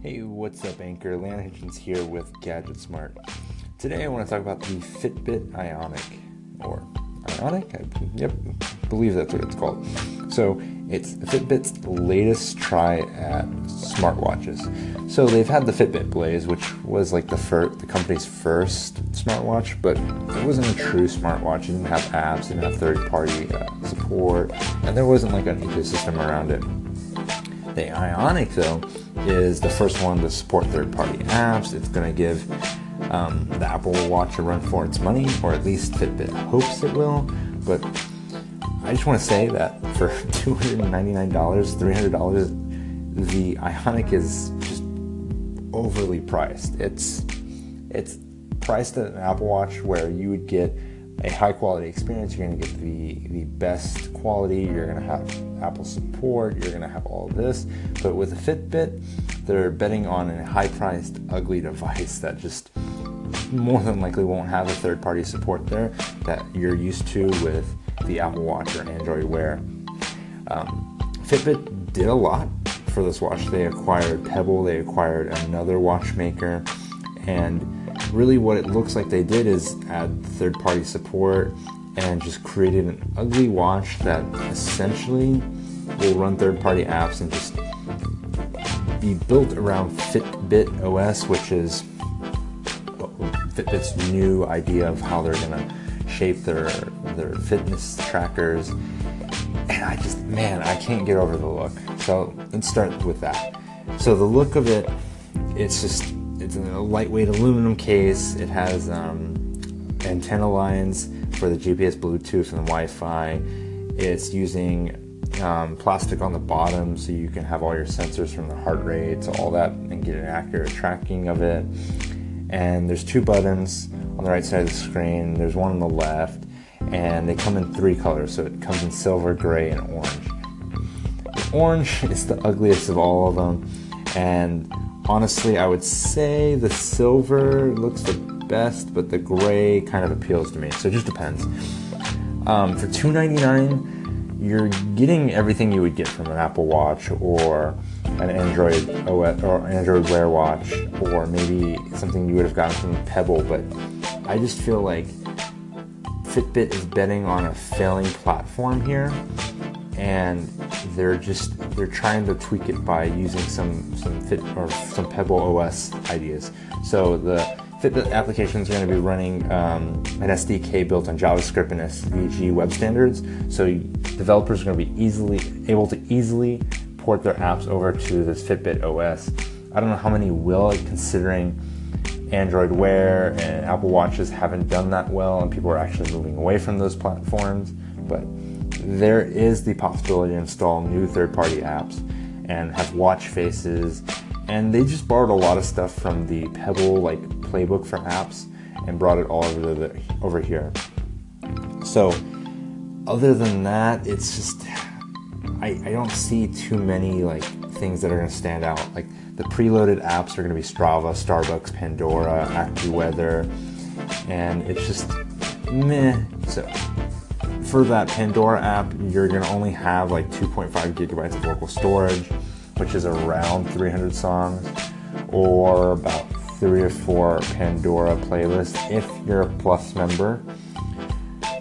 Hey, what's up, Anchor? Lan Hitchens here with Gadget Smart. Today I want to talk about the Fitbit Ionic, or Ionic? I, yep, believe that's what it's called. So it's Fitbit's latest try at smartwatches. So they've had the Fitbit Blaze, which was like the first, the company's first smartwatch, but it wasn't a true smartwatch. It didn't have apps, it didn't have third-party uh, support, and there wasn't like an ecosystem around it. The Ionic, though, is the first one to support third party apps. It's going to give um, the Apple Watch a run for its money, or at least Fitbit hopes it will. But I just want to say that for $299, $300, the Ionic is just overly priced. It's it's priced at an Apple Watch where you would get a high quality experience. You're going to get the, the best quality. You're going to have Apple support. You're going to have all this. But with a Fitbit, they're betting on a high priced, ugly device that just more than likely won't have a third party support there that you're used to with the Apple Watch or Android Wear. Um, Fitbit did a lot for this watch. They acquired Pebble, they acquired another watchmaker, and really what it looks like they did is add third party support and just created an ugly watch that essentially will run third party apps and just be built around Fitbit OS, which is Fitbit's new idea of how they're to shape their their fitness trackers. And I just, man, I can't get over the look. So let's start with that. So the look of it, it's just it's a lightweight aluminum case. It has um, antenna lines for the GPS, Bluetooth, and Wi-Fi. It's using um, plastic on the bottom so you can have all your sensors from the heart rate to all that and get an accurate tracking of it. And there's two buttons on the right side of the screen. There's one on the left, and they come in three colors. So it comes in silver, gray, and orange. Orange is the ugliest of all of them, and honestly, I would say the silver looks the best, but the gray kind of appeals to me. So it just depends. Um, for 299, you're getting everything you would get from an Apple Watch or an Android OS or Android Wear watch, or maybe something you would have gotten from Pebble. But I just feel like Fitbit is betting on a failing platform here, and they're just they're trying to tweak it by using some some fit or some Pebble OS ideas. So the Fitbit applications are going to be running um, an SDK built on JavaScript and SVG web standards. So developers are going to be easily able to easily port their apps over to this Fitbit OS. I don't know how many will, considering Android Wear and Apple Watches haven't done that well, and people are actually moving away from those platforms. But there is the possibility to install new third-party apps and have watch faces and they just borrowed a lot of stuff from the pebble like playbook for apps and brought it all over the, over here. So other than that it's just I, I don't see too many like things that are to stand out. Like the preloaded apps are to be strava starbucks pandora accuweather and it's just meh. So for that Pandora app, you're going to only have like 2.5 gigabytes of local storage, which is around 300 songs, or about three or four Pandora playlists if you're a Plus member.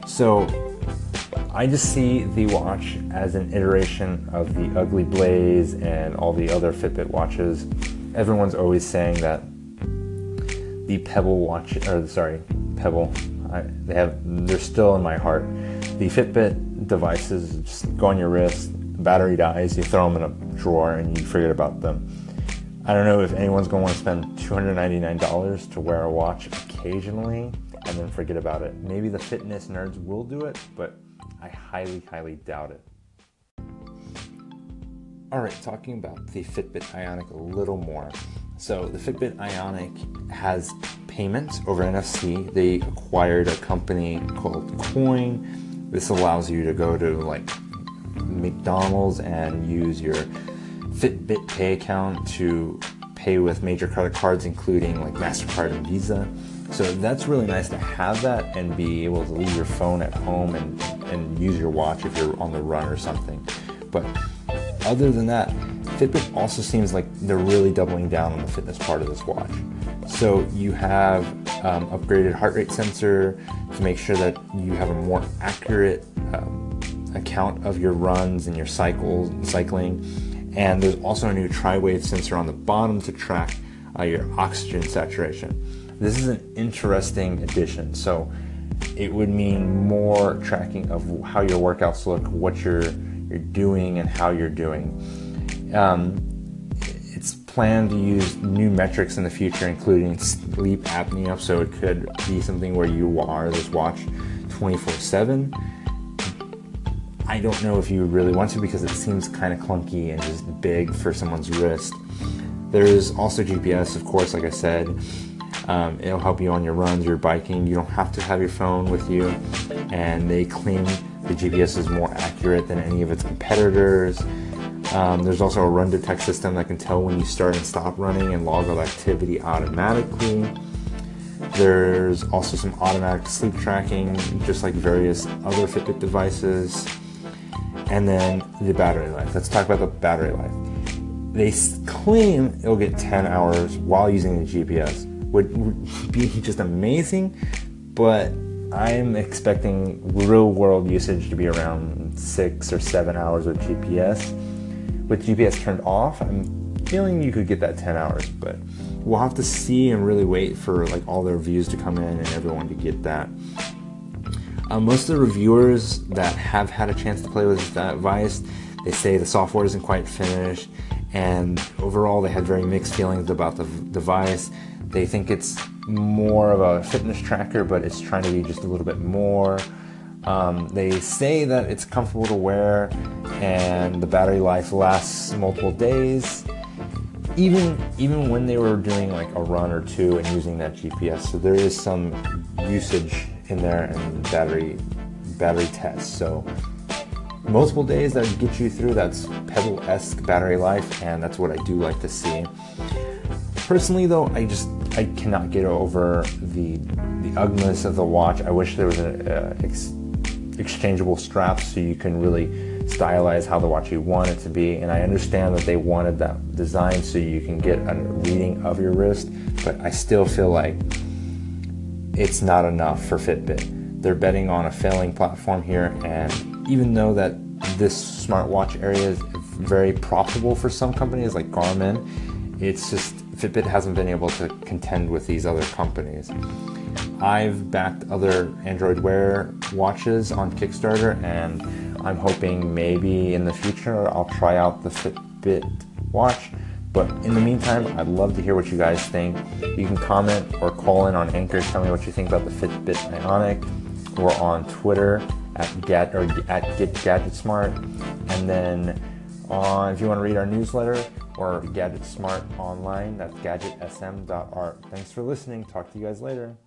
So I just see the watch as an iteration of the Ugly Blaze and all the other Fitbit watches. Everyone's always saying that the Pebble watch, or sorry, Pebble, I, they have, they're still in my heart the Fitbit devices just go on your wrist, battery dies, you throw them in a drawer and you forget about them. I don't know if anyone's going to want to spend $299 to wear a watch occasionally and then forget about it. Maybe the fitness nerds will do it, but I highly, highly doubt it. All right, talking about the Fitbit Ionic a little more. So, the Fitbit Ionic has payments over NFC. They acquired a company called Coin this allows you to go to like McDonald's and use your Fitbit Pay account to pay with major credit cards, including like MasterCard and Visa. So that's really nice to have that and be able to leave your phone at home and, and use your watch if you're on the run or something. But other than that, Fitbit also seems like they're really doubling down on the fitness part of this watch. So you have um, upgraded heart rate sensor to make sure that you have a more accurate um, account of your runs and your cycles, and cycling. And there's also a new tri-wave sensor on the bottom to track uh, your oxygen saturation. This is an interesting addition. So it would mean more tracking of how your workouts look, what you're you're doing, and how you're doing. Um, planned to use new metrics in the future, including sleep apnea. So it could be something where you wear this watch 24/7. I don't know if you really want to because it seems kind of clunky and just big for someone's wrist. There's also GPS, of course, like I said. Um, it'll help you on your runs, your biking. You don't have to have your phone with you, and they claim the GPS is more accurate than any of its competitors. Um, there's also a run detect system that can tell when you start and stop running and log all activity automatically. There's also some automatic sleep tracking, just like various other Fitbit devices. And then the battery life. Let's talk about the battery life. They claim it'll get 10 hours while using the GPS, would be just amazing, but I'm expecting real world usage to be around six or seven hours with GPS. With GPS turned off, I'm feeling you could get that 10 hours, but we'll have to see and really wait for like all the reviews to come in and everyone to get that. Uh, most of the reviewers that have had a chance to play with that device, they say the software isn't quite finished, and overall they had very mixed feelings about the device. They think it's more of a fitness tracker, but it's trying to be just a little bit more. Um, they say that it's comfortable to wear and the battery life lasts multiple days. Even even when they were doing like a run or two and using that GPS, so there is some usage in there and battery battery tests. So multiple days that get you through that's Pebble-esque battery life, and that's what I do like to see. Personally, though, I just I cannot get over the the ugliness of the watch. I wish there was an exchangeable straps so you can really stylize how the watch you want it to be. And I understand that they wanted that design so you can get a reading of your wrist, but I still feel like it's not enough for Fitbit. They're betting on a failing platform here, and even though that this smartwatch area is very profitable for some companies like Garmin, it's just Fitbit hasn't been able to contend with these other companies. I've backed other Android Wear watches on Kickstarter, and I'm hoping maybe in the future I'll try out the Fitbit watch. But in the meantime, I'd love to hear what you guys think. You can comment or call in on Anchor, tell me what you think about the Fitbit Ionic. We're on Twitter at get or at Get Gadget Smart, and then on if you want to read our newsletter, or Gadget Smart online. That's gadgetsm.art. Thanks for listening. Talk to you guys later.